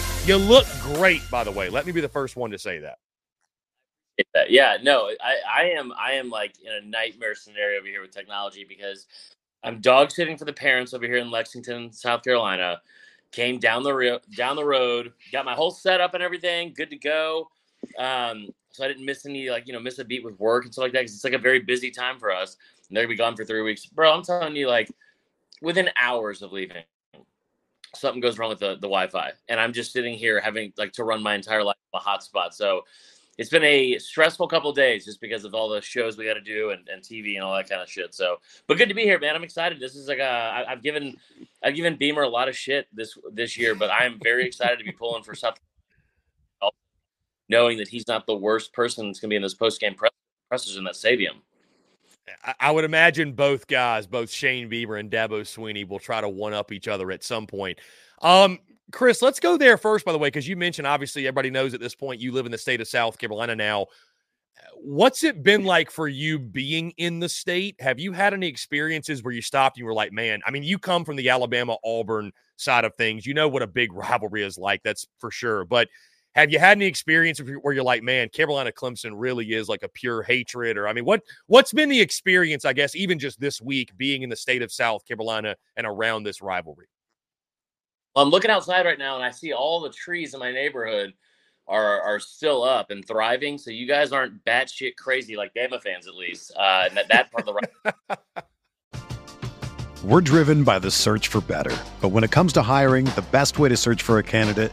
Man? You look great, by the way. Let me be the first one to say that. Yeah, no, I, I am I am like in a nightmare scenario over here with technology because I'm dog sitting for the parents over here in Lexington, South Carolina. Came down the down the road, got my whole setup and everything, good to go. Um, so I didn't miss any like you know miss a beat with work and stuff like that because it's like a very busy time for us. And they're gonna be gone for three weeks, bro. I'm telling you, like within hours of leaving, something goes wrong with the, the Wi-Fi, and I'm just sitting here having like to run my entire life a hotspot. So it's been a stressful couple days just because of all the shows we got to do and, and TV and all that kind of shit. So, but good to be here, man. I'm excited. This is like a I, I've given I've given Beamer a lot of shit this this year, but I am very excited to be pulling for something, knowing that he's not the worst person that's going to be in this post game press, pressers in that stadium. I would imagine both guys, both Shane Beamer and Dabo Swinney, will try to one up each other at some point. Um, Chris, let's go there first, by the way, because you mentioned obviously everybody knows at this point you live in the state of South Carolina now. What's it been like for you being in the state? Have you had any experiences where you stopped and you were like, man, I mean, you come from the Alabama Auburn side of things. You know what a big rivalry is like, that's for sure. But have you had any experience where you're like, man, Carolina Clemson really is like a pure hatred? Or I mean, what what's been the experience, I guess, even just this week being in the state of South Carolina and around this rivalry? Well, I'm looking outside right now and I see all the trees in my neighborhood are are still up and thriving. So you guys aren't batshit crazy like Bama fans, at least. Uh, that, that part of the right. We're driven by the search for better, but when it comes to hiring, the best way to search for a candidate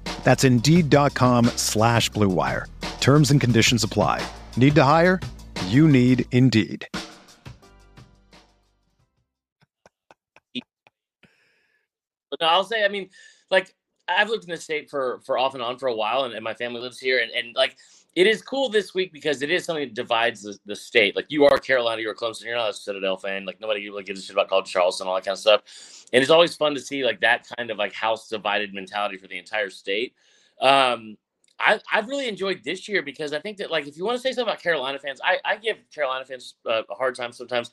That's Indeed.com slash BlueWire. Terms and conditions apply. Need to hire? You need Indeed. But no, I'll say, I mean, like I've lived in the state for for off and on for a while, and, and my family lives here, and, and like it is cool this week because it is something that divides the, the state. Like you are Carolina, you're Clemson, you're not a Citadel fan. Like nobody really gives a shit about College Charleston, all that kind of stuff. And it's always fun to see like that kind of like house divided mentality for the entire state. Um, I, I've really enjoyed this year because I think that like if you want to say something about Carolina fans, I, I give Carolina fans uh, a hard time sometimes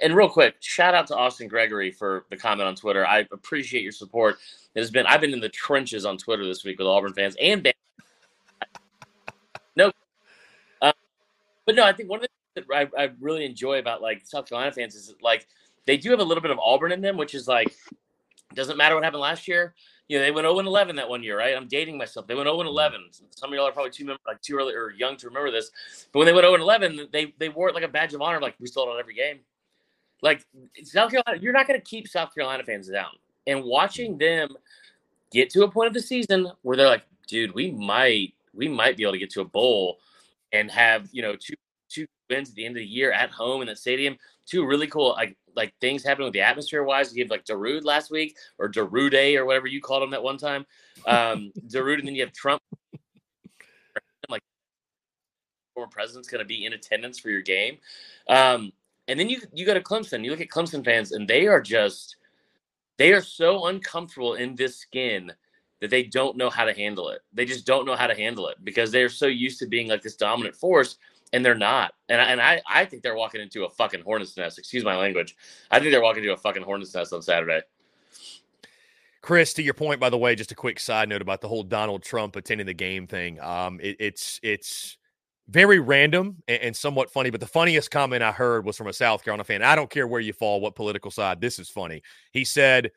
and real quick, shout out to Austin Gregory for the comment on Twitter. I appreciate your support. It has been I've been in the trenches on Twitter this week with Auburn fans and. no, uh, but no, I think one of the things that I, I really enjoy about like South Carolina fans is like they do have a little bit of Auburn in them, which is like doesn't matter what happened last year. You know, they went 0 11 that one year, right? I'm dating myself. They went 0 11. Some of y'all are probably too like too early or young to remember this, but when they went 0 11, they they wore it like a badge of honor. Like we sold out every game. Like South Carolina, you're not going to keep South Carolina fans down. And watching them get to a point of the season where they're like, dude, we might we might be able to get to a bowl and have you know two two wins at the end of the year at home in that stadium. Two really cool like like things happening with the atmosphere wise. You have like Darude last week or Darude or whatever you called him that one time. Um, Darude, and then you have Trump. Like former president's going to be in attendance for your game. Um, and then you you go to Clemson. You look at Clemson fans, and they are just they are so uncomfortable in this skin that they don't know how to handle it. They just don't know how to handle it because they're so used to being like this dominant force, and they're not. And I, and I I think they're walking into a fucking hornet's nest. Excuse my language. I think they're walking into a fucking hornet's nest on Saturday. Chris, to your point, by the way, just a quick side note about the whole Donald Trump attending the game thing. Um, it, it's it's very random and, and, somewhat funny. But the funniest comment I heard was from a South Carolina fan. I don't care where you fall, what political side. This is funny. He said,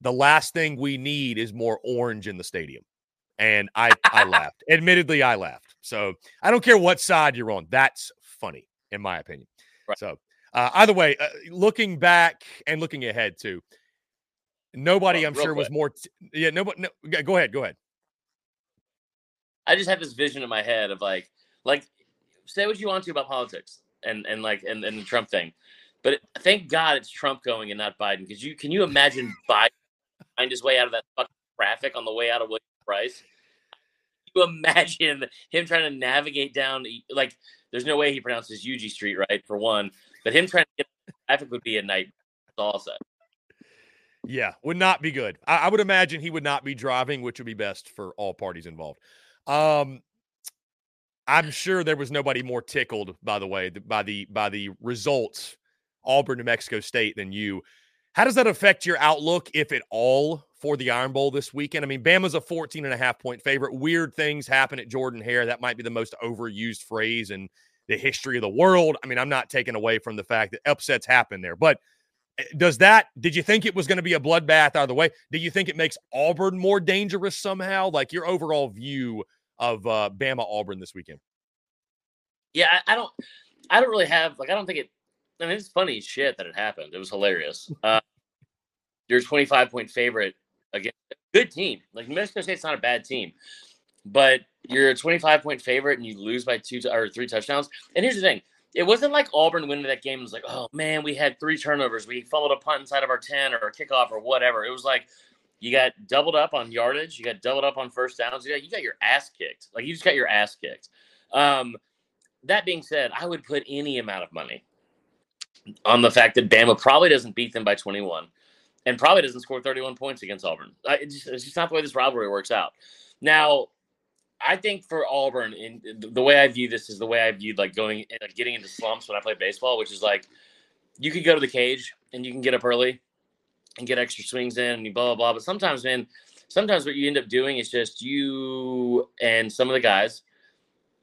"The last thing we need is more orange in the stadium," and I I laughed. Admittedly, I laughed. So I don't care what side you're on. That's funny. in my opinion. Right. So, uh, either way, uh, looking back and looking ahead too, nobody I'm sure was more. T- yeah, nobody. No, go ahead. Go ahead. I just have this vision in my head of like, like, say what you want to about politics and and like and, and the Trump thing, but thank God it's Trump going and not Biden because you can you imagine Biden find his way out of that fucking traffic on the way out of William Price? You imagine him trying to navigate down like there's no way he pronounces UG Street right for one, but him trying to get traffic would be a nightmare. I'll. Yeah, would not be good. I, I would imagine he would not be driving, which would be best for all parties involved. Um, I'm sure there was nobody more tickled, by the way, by the by the results, Auburn, New Mexico State, than you. How does that affect your outlook, if at all, for the Iron Bowl this weekend? I mean, Bama's a 14 and a half point favorite. Weird things happen at Jordan Hare. That might be the most overused phrase in the history of the world. I mean, I'm not taking away from the fact that upsets happen there, but eh, does that did you think it was going to be a bloodbath out of the way do you think it makes auburn more dangerous somehow like your overall view of uh bama auburn this weekend Yeah, I, I don't, I don't really have like I don't think it. Mean, it's funny shit that it happened. It was hilarious. Uh, you're 25 point favorite against a good team. Like Mexico State's not a bad team, but you're a 25 point favorite and you lose by two or three touchdowns. And here's the thing: it wasn't like Auburn winning that game. It was like, oh man, we had three turnovers. We followed a punt inside of our 10 or a kickoff or whatever. It was like you got doubled up on yardage. You got doubled up on first downs. You got, you got your ass kicked. Like you just got your ass kicked. Um, that being said, I would put any amount of money on the fact that Bama probably doesn't beat them by 21 and probably doesn't score 31 points against Auburn. It's, just, it's just not the way this rivalry works out. Now, I think for Auburn, in the way I view this is the way I viewed like going, like getting into slumps when I play baseball, which is like you could go to the cage and you can get up early and get extra swings in and you blah blah blah. But sometimes, man, sometimes what you end up doing is just you and some of the guys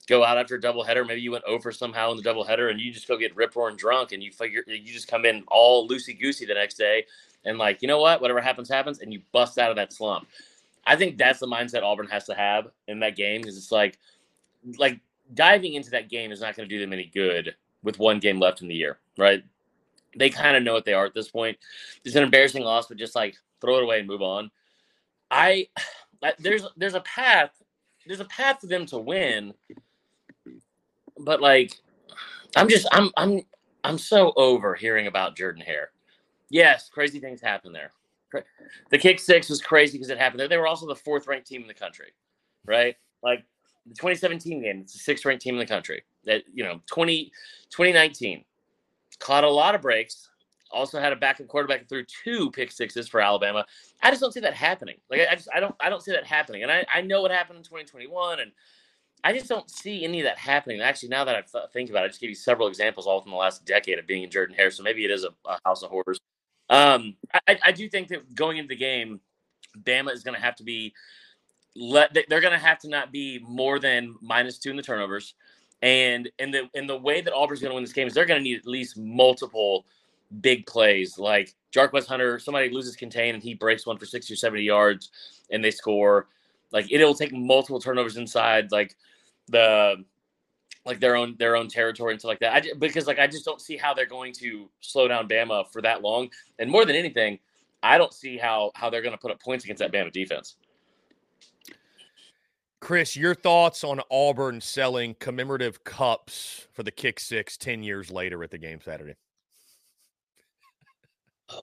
go out after a doubleheader. Maybe you went over somehow in the doubleheader and you just go get rip roaring drunk and you figure you just come in all loosey goosey the next day and like, you know what? Whatever happens, happens, and you bust out of that slump. I think that's the mindset Auburn has to have in that game because it's like like diving into that game is not going to do them any good with one game left in the year, right? They kind of know what they are at this point. It's an embarrassing loss, but just like throw it away and move on. I there's there's a path there's a path for them to win, but like I'm just I'm I'm I'm so over hearing about Jordan Hare. Yes, crazy things happen there. The kick six was crazy because it happened there. They were also the fourth ranked team in the country, right? Like the 2017 game, it's the sixth ranked team in the country. That you know, 20 2019 caught a lot of breaks. Also had a backup quarterback that threw two pick sixes for Alabama. I just don't see that happening. Like I I just I don't I don't see that happening. And I, I know what happened in 2021 and I just don't see any of that happening. Actually, now that I th- think about it, I just gave you several examples all within the last decade of being in Jordan Hare. So maybe it is a, a house of horrors. Um, I, I do think that going into the game, Bama is going to have to be let. They're going to have to not be more than minus two in the turnovers, and in the in the way that Auburn's going to win this game is they're going to need at least multiple big plays like Jarquez Hunter. Somebody loses contain and he breaks one for sixty or seventy yards, and they score. Like it'll take multiple turnovers inside like the like their own their own territory and stuff like that. I, because like I just don't see how they're going to slow down Bama for that long. And more than anything, I don't see how how they're going to put up points against that Bama defense. chris your thoughts on auburn selling commemorative cups for the kick six 10 years later at the game saturday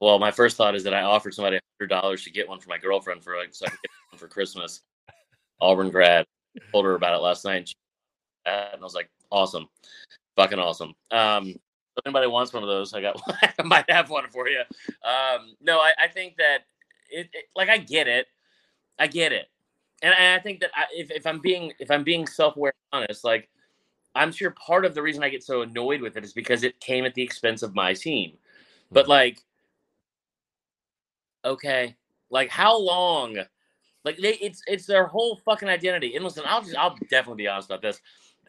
Well, my first thought is that I offered somebody hundred dollars to get one for my girlfriend for like so I could get one for Christmas. Auburn grad. Told her about it last night. And, she, and I was like, awesome, fucking awesome. Um, if anybody wants one of those, I got. I might have one for you. Um, no, I, I think that it, it. Like I get it, I get it, and, and I think that I, if if I'm being if I'm being self aware, honest, like I'm sure part of the reason I get so annoyed with it is because it came at the expense of my team. But like, okay, like how long? Like they, it's it's their whole fucking identity. And listen, I'll just I'll definitely be honest about this.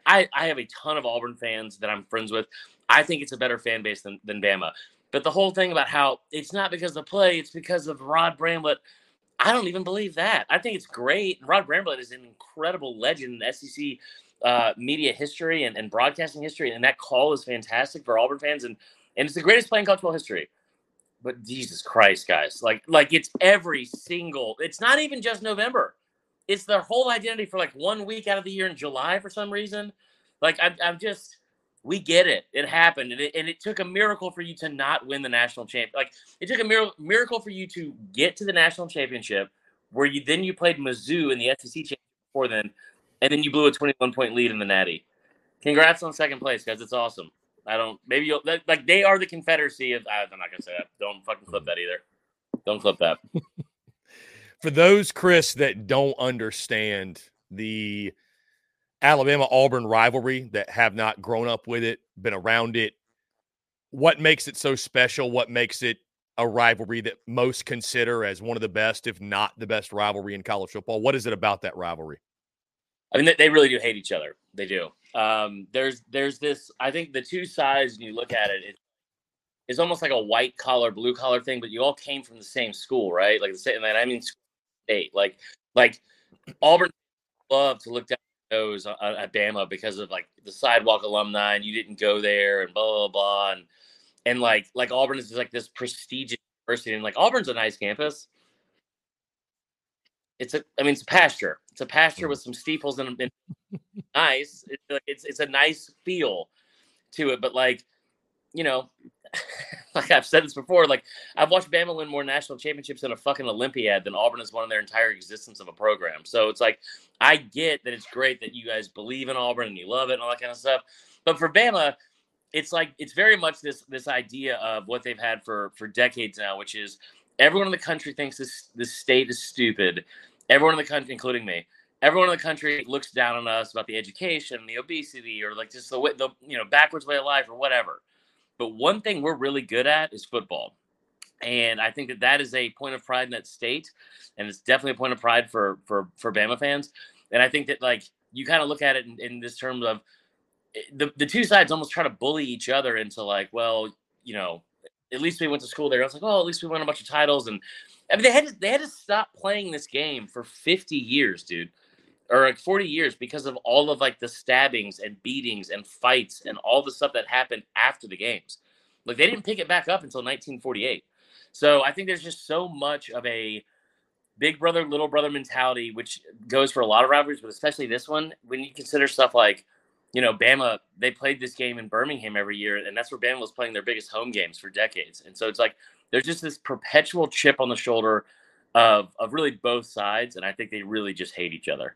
I I have a ton of Auburn fans that I'm friends with. I think it's a better fan base than than Bama. But the whole thing about how it's not because of the play, it's because of Rod Bramblett. I don't even believe that. I think it's great. Rod Bramblett is an incredible legend in SEC uh, media history and, and broadcasting history, and that call is fantastic for Auburn fans, and and it's the greatest play in college football history. But Jesus Christ, guys, like like it's every single. It's not even just November. It's their whole identity for like one week out of the year in July for some reason. Like I'm, I'm just we get it. It happened, and it, and it took a miracle for you to not win the national champ. Like it took a mir- miracle for you to get to the national championship, where you then you played Mizzou in the SEC championship before then, and then you blew a 21 point lead in the Natty. Congrats on second place, guys. It's awesome. I don't. Maybe you'll like they are the Confederacy of. I'm not gonna say that. Don't fucking clip hmm. that either. Don't clip that. For those Chris that don't understand the Alabama Auburn rivalry that have not grown up with it, been around it. What makes it so special? What makes it a rivalry that most consider as one of the best, if not the best rivalry in college football? What is it about that rivalry? I mean, they really do hate each other. They do. Um, there's there's this. I think the two sides, when you look at it, it is almost like a white collar, blue collar thing. But you all came from the same school, right? Like the same. I mean, state. Like like Auburn love to look down nose at Bama because of like the sidewalk alumni and you didn't go there and blah blah blah and and like like Auburn is like this prestigious university and like Auburn's a nice campus. It's a I mean it's a pasture. It's a pasture with some steeples and, and nice. It's, it's it's a nice feel to it, but like you know, like I've said this before, like I've watched Bama win more national championships in a fucking Olympiad than Auburn has won in their entire existence of a program. So it's like I get that it's great that you guys believe in Auburn and you love it and all that kind of stuff. But for Bama, it's like it's very much this this idea of what they've had for for decades now, which is everyone in the country thinks this this state is stupid. Everyone in the country, including me, everyone in the country looks down on us about the education, the obesity, or like just the way the you know backwards way of life or whatever. But one thing we're really good at is football. And I think that that is a point of pride in that state, and it's definitely a point of pride for for for Bama fans. And I think that like you kind of look at it in, in this terms of eh, the the two sides almost try to bully each other into like, well, you know, at least we went to school there. I was like, oh, at least we won a bunch of titles, and I mean they had to, they had to stop playing this game for 50 years, dude or like 40 years because of all of like the stabbings and beatings and fights and all the stuff that happened after the games. Like they didn't pick it back up until 1948. So I think there's just so much of a big brother, little brother mentality, which goes for a lot of rivalries, but especially this one. When you consider stuff like, you know, Bama, they played this game in Birmingham every year, and that's where Bama was playing their biggest home games for decades. And so it's like there's just this perpetual chip on the shoulder of of really both sides, and I think they really just hate each other.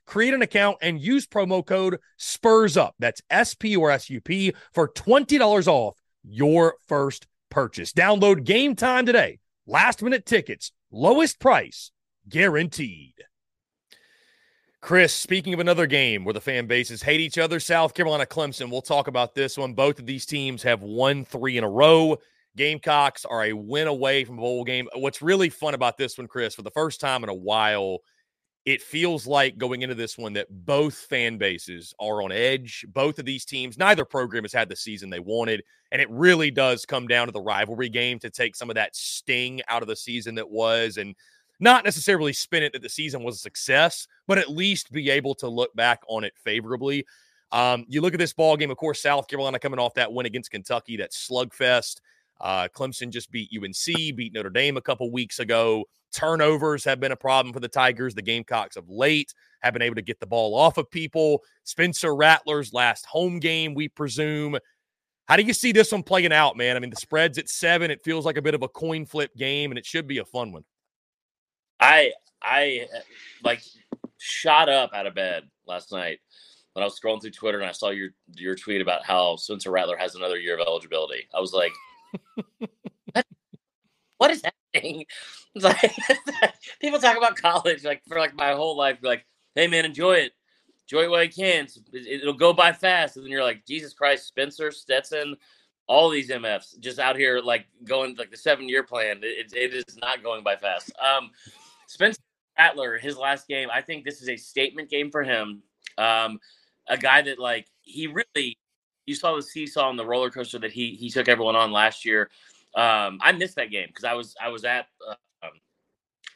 create an account and use promo code SPURS UP. That's S P or S U P for $20 off your first purchase. Download Game Time today. Last minute tickets, lowest price guaranteed. Chris, speaking of another game where the fan bases hate each other, South Carolina Clemson, we'll talk about this one. Both of these teams have won three in a row. Gamecocks are a win away from a bowl game. What's really fun about this one, Chris, for the first time in a while, it feels like going into this one that both fan bases are on edge. Both of these teams, neither program has had the season they wanted. And it really does come down to the rivalry game to take some of that sting out of the season that was and not necessarily spin it that the season was a success, but at least be able to look back on it favorably. Um, you look at this ball game, of course, South Carolina coming off that win against Kentucky, that slugfest. Uh, Clemson just beat UNC, beat Notre Dame a couple weeks ago. Turnovers have been a problem for the Tigers. The Gamecocks of late have been able to get the ball off of people. Spencer Rattler's last home game, we presume. How do you see this one playing out, man? I mean, the spread's at seven. It feels like a bit of a coin flip game, and it should be a fun one. I I like shot up out of bed last night when I was scrolling through Twitter and I saw your your tweet about how Spencer Rattler has another year of eligibility. I was like, what? what is happening? It's like people talk about college like for like my whole life. Like, hey man, enjoy it, enjoy it while you can. It, will go by fast, and then you're like, Jesus Christ, Spencer Stetson, all these MFs just out here like going like the seven year plan. It, it is not going by fast. Um, Spencer Rattler, his last game, I think this is a statement game for him. Um, a guy that like he really you saw the seesaw on the roller coaster that he he took everyone on last year. Um, I missed that game because I was I was at uh, um,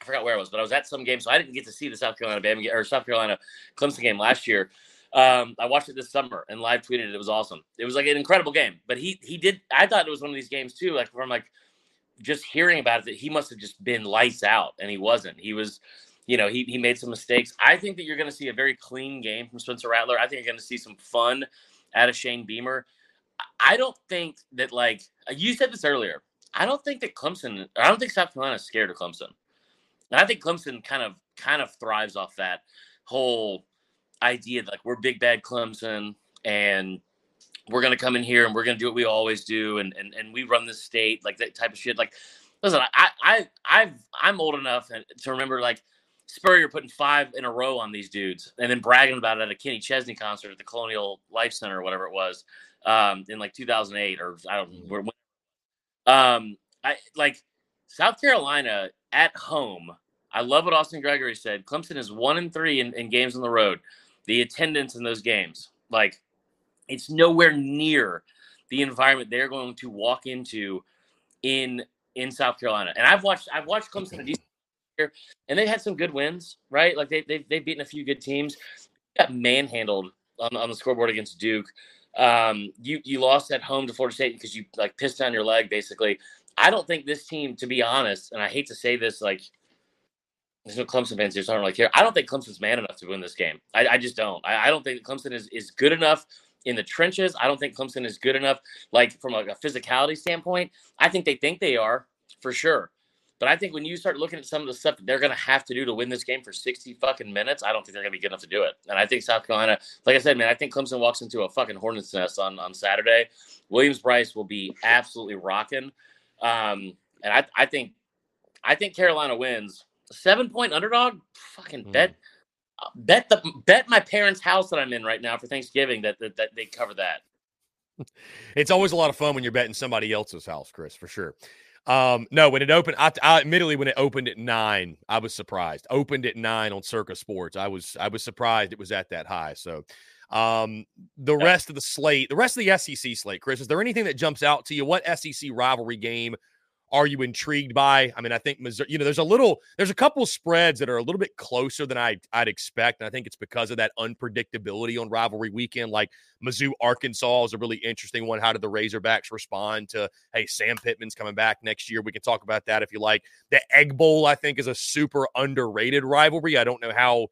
I forgot where I was, but I was at some game, so I didn't get to see the South Carolina Bama or South Carolina Clemson game last year. Um, I watched it this summer and live tweeted it. It was awesome. It was like an incredible game. But he he did. I thought it was one of these games too. Like from like just hearing about it, that he must have just been lights out, and he wasn't. He was you know, he, he made some mistakes. I think that you're going to see a very clean game from Spencer Rattler. I think you're going to see some fun out of Shane Beamer. I don't think that, like, you said this earlier. I don't think that Clemson, I don't think South Carolina is scared of Clemson. And I think Clemson kind of, kind of thrives off that whole idea that like we're big bad Clemson and we're gonna come in here and we're gonna do what we always do and and, and we run the state like that type of shit. Like, listen, I I I've I'm old enough to remember like Spurrier putting five in a row on these dudes and then bragging about it at a Kenny Chesney concert at the Colonial Life Center or whatever it was um, in like 2008 or I don't know. Mm-hmm. Um, I like South Carolina at home. I love what Austin Gregory said. Clemson is one and three in, in games on the road. The attendance in those games, like, it's nowhere near the environment they're going to walk into in in South Carolina. And I've watched I've watched Clemson and they had some good wins, right? Like they they they've beaten a few good teams. Got manhandled on, on the scoreboard against Duke. Um, you you lost at home to Florida State because you like pissed down your leg, basically. I don't think this team, to be honest, and I hate to say this, like there's no Clemson fans here, so I don't really care. I don't think Clemson's man enough to win this game. I, I just don't. I, I, don't think Clemson is, is good enough in the trenches. I don't think Clemson is good enough, like from a, a physicality standpoint. I think they think they are for sure. But I think when you start looking at some of the stuff that they're going to have to do to win this game for 60 fucking minutes, I don't think they're going to be good enough to do it. And I think South Carolina, like I said, man, I think Clemson walks into a fucking hornet's nest on, on Saturday. Williams-Brice will be absolutely rocking. Um, and I, I think, I think Carolina wins. Seven point underdog, fucking mm. bet, bet the bet my parents' house that I'm in right now for Thanksgiving that that, that they cover that. It's always a lot of fun when you're betting somebody else's house, Chris, for sure. Um, no, when it opened, I, I, admittedly when it opened at nine, I was surprised. Opened at nine on Circa Sports, I was I was surprised it was at that high. So, um, the rest of the slate, the rest of the SEC slate, Chris, is there anything that jumps out to you? What SEC rivalry game are you intrigued by? I mean, I think Missouri, you know, there's a little, there's a couple spreads that are a little bit closer than I, I'd expect. And I think it's because of that unpredictability on rivalry weekend. Like Mizzou, Arkansas is a really interesting one. How did the Razorbacks respond to, hey, Sam Pittman's coming back next year? We can talk about that if you like. The Egg Bowl, I think, is a super underrated rivalry. I don't know how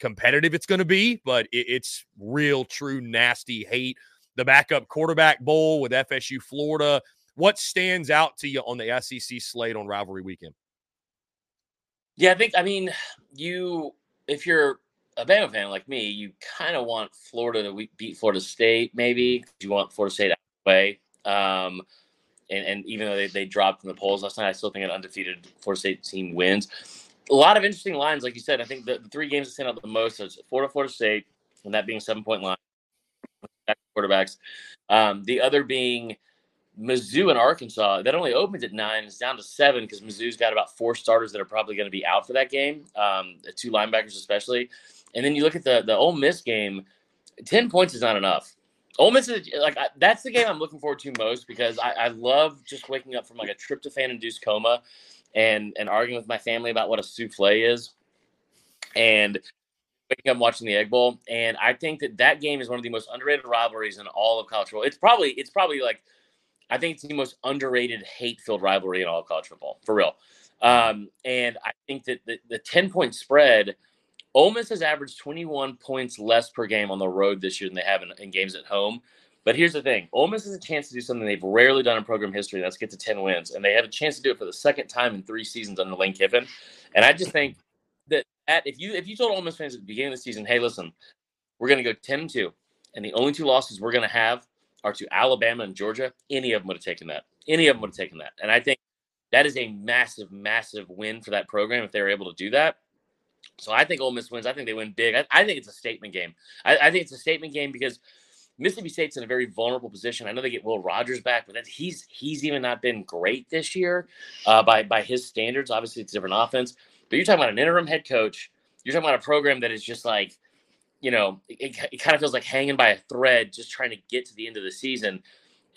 competitive it's going to be, but it, it's real, true, nasty hate. The backup quarterback bowl with FSU, Florida what stands out to you on the SEC slate on rivalry weekend? Yeah, I think I mean you if you're a Bama fan like me, you kind of want Florida to beat Florida State. Maybe you want Florida State the way. Um, and, and even though they, they dropped in the polls last night, I still think an undefeated Florida State team wins. A lot of interesting lines, like you said. I think the, the three games that stand out the most is Florida, Florida State, and that being seven point line quarterbacks. Um, the other being Mizzou and Arkansas, that only opens at nine. It's down to seven because Mizzou's got about four starters that are probably going to be out for that game, um, two linebackers especially. And then you look at the the Ole Miss game, ten points is not enough. Ole Miss is like I, that's the game I'm looking forward to most because I, I love just waking up from like a tryptophan induced coma, and and arguing with my family about what a souffle is, and waking up watching the Egg Bowl. And I think that that game is one of the most underrated rivalries in all of college football. It's probably it's probably like I think it's the most underrated, hate-filled rivalry in all college football, for real. Um, and I think that the, the 10-point spread, Ole Miss has averaged 21 points less per game on the road this year than they have in, in games at home. But here's the thing: Ole Miss has a chance to do something they've rarely done in program history. That's get to 10 wins, and they have a chance to do it for the second time in three seasons under Lane Kiffin. And I just think that at, if you if you told Ole Miss fans at the beginning of the season, "Hey, listen, we're going to go 10 2, and the only two losses we're going to have are to Alabama and Georgia, any of them would have taken that. Any of them would have taken that. And I think that is a massive, massive win for that program if they're able to do that. So I think Ole Miss wins. I think they win big. I, I think it's a statement game. I, I, think it's a statement game because Mississippi State's in a very vulnerable position. I know they get Will Rogers back, but he's he's even not been great this year uh, by by his standards. Obviously, it's different offense. But you're talking about an interim head coach. You're talking about a program that is just like you know, it, it kind of feels like hanging by a thread, just trying to get to the end of the season. And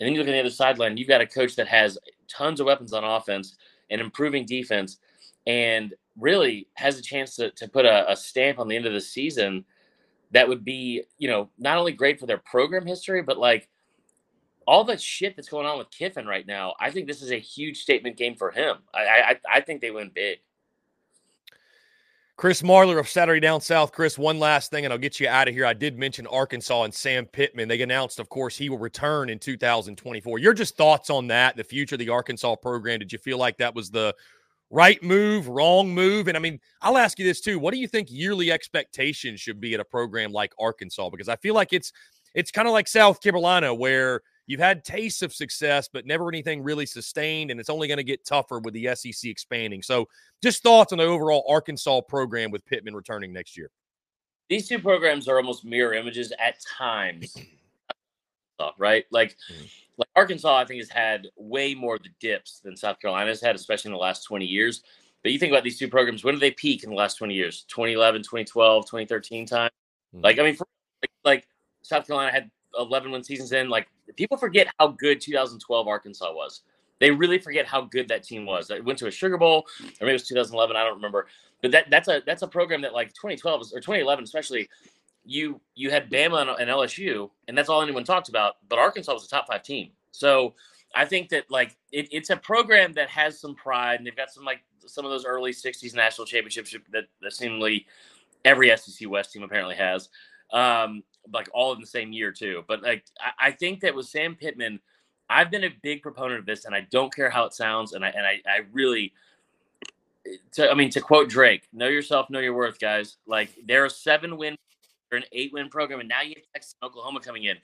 then you look at the other sideline, you've got a coach that has tons of weapons on offense and improving defense, and really has a chance to, to put a, a stamp on the end of the season that would be, you know, not only great for their program history, but like all the shit that's going on with Kiffin right now. I think this is a huge statement game for him. I I, I think they win big. Chris Marler of Saturday Down South. Chris, one last thing, and I'll get you out of here. I did mention Arkansas and Sam Pittman. They announced, of course, he will return in 2024. Your just thoughts on that, the future of the Arkansas program? Did you feel like that was the right move, wrong move? And I mean, I'll ask you this too. What do you think yearly expectations should be at a program like Arkansas? Because I feel like it's it's kind of like South Carolina, where you've had tastes of success, but never anything really sustained, and it's only going to get tougher with the SEC expanding. So, just thoughts on the overall Arkansas program with Pittman returning next year. These two programs are almost mirror images at times, right? Like, mm-hmm. like Arkansas, I think has had way more of the dips than South Carolina has had, especially in the last twenty years. But you think about these two programs, when did they peak in the last 20 years? 2011, 2012, 2013 time? Mm-hmm. Like, I mean, for, like, like South Carolina had 11 win seasons in, like people forget how good 2012 Arkansas was. They really forget how good that team was. It went to a Sugar Bowl, or maybe it was 2011. I don't remember. But that that's a that's a program that like 2012 or 2011 especially. You you had Bama and, and LSU, and that's all anyone talked about. But Arkansas was a top five team. So I think that like it, it's a program that has some pride, and they've got some like some of those early '60s national championships that, that seemingly every SEC West team apparently has um, like all in the same year too. But like I, I think that with Sam Pittman, I've been a big proponent of this, and I don't care how it sounds, and I and I, I really. To, I mean, to quote Drake, "Know yourself, know your worth, guys." Like they're a seven-win or an eight-win program, and now you have Texas and Oklahoma coming in.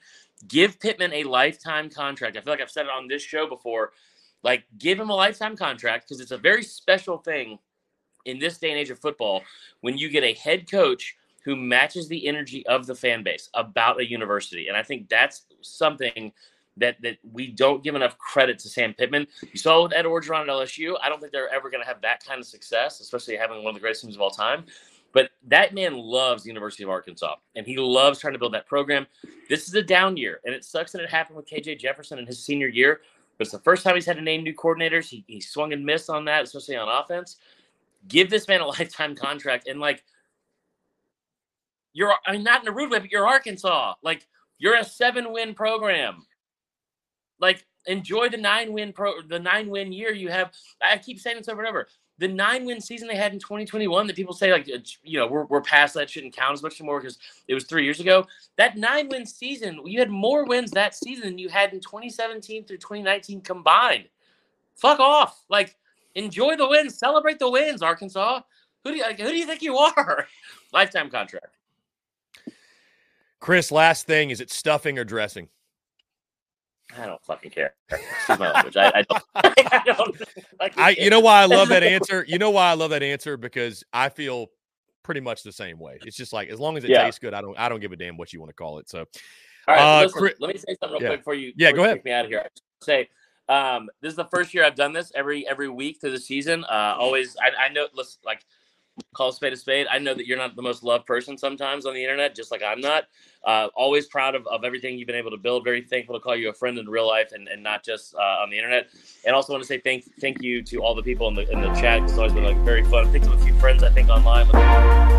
Give Pittman a lifetime contract. I feel like I've said it on this show before. Like, give him a lifetime contract because it's a very special thing in this day and age of football when you get a head coach who matches the energy of the fan base about a university. And I think that's something that that we don't give enough credit to Sam Pittman. You saw with Ed Orgeron at LSU. I don't think they're ever going to have that kind of success, especially having one of the greatest teams of all time. But that man loves the University of Arkansas, and he loves trying to build that program. This is a down year, and it sucks that it happened with KJ Jefferson in his senior year. but it's the first time he's had to name new coordinators. He, he swung and missed on that, especially on offense. Give this man a lifetime contract and like you're I mean not in a rude way, but you're Arkansas. Like you're a seven win program. Like enjoy the nine win pro the nine win year you have. I keep saying this over and over. The nine win season they had in 2021 that people say like uh, you know we're, we're past that shouldn't count as much anymore because it was three years ago. That nine win season, you had more wins that season than you had in 2017 through 2019 combined. Fuck off. Like enjoy the wins, celebrate the wins, Arkansas. Who do you like, who do you think you are? Lifetime contract. Chris, last thing is it stuffing or dressing? I don't fucking care. Language. I, I don't. I don't I, you know why I love that answer. You know why I love that answer because I feel pretty much the same way. It's just like as long as it yeah. tastes good, I don't. I don't give a damn what you want to call it. So, all right. Uh, listen, Chris, let me say something real yeah. quick before you. Yeah, go ahead. Take me out of here. Say, um, this is the first year I've done this every every week through the season. Uh, always, I, I know. Listen, like call a spade a spade. I know that you're not the most loved person sometimes on the internet, just like I'm not. Uh, always proud of, of everything you've been able to build. Very thankful to call you a friend in real life and, and not just uh, on the internet. And also want to say thank thank you to all the people in the in the chat. It's always been like very fun. I think of a few friends I think online.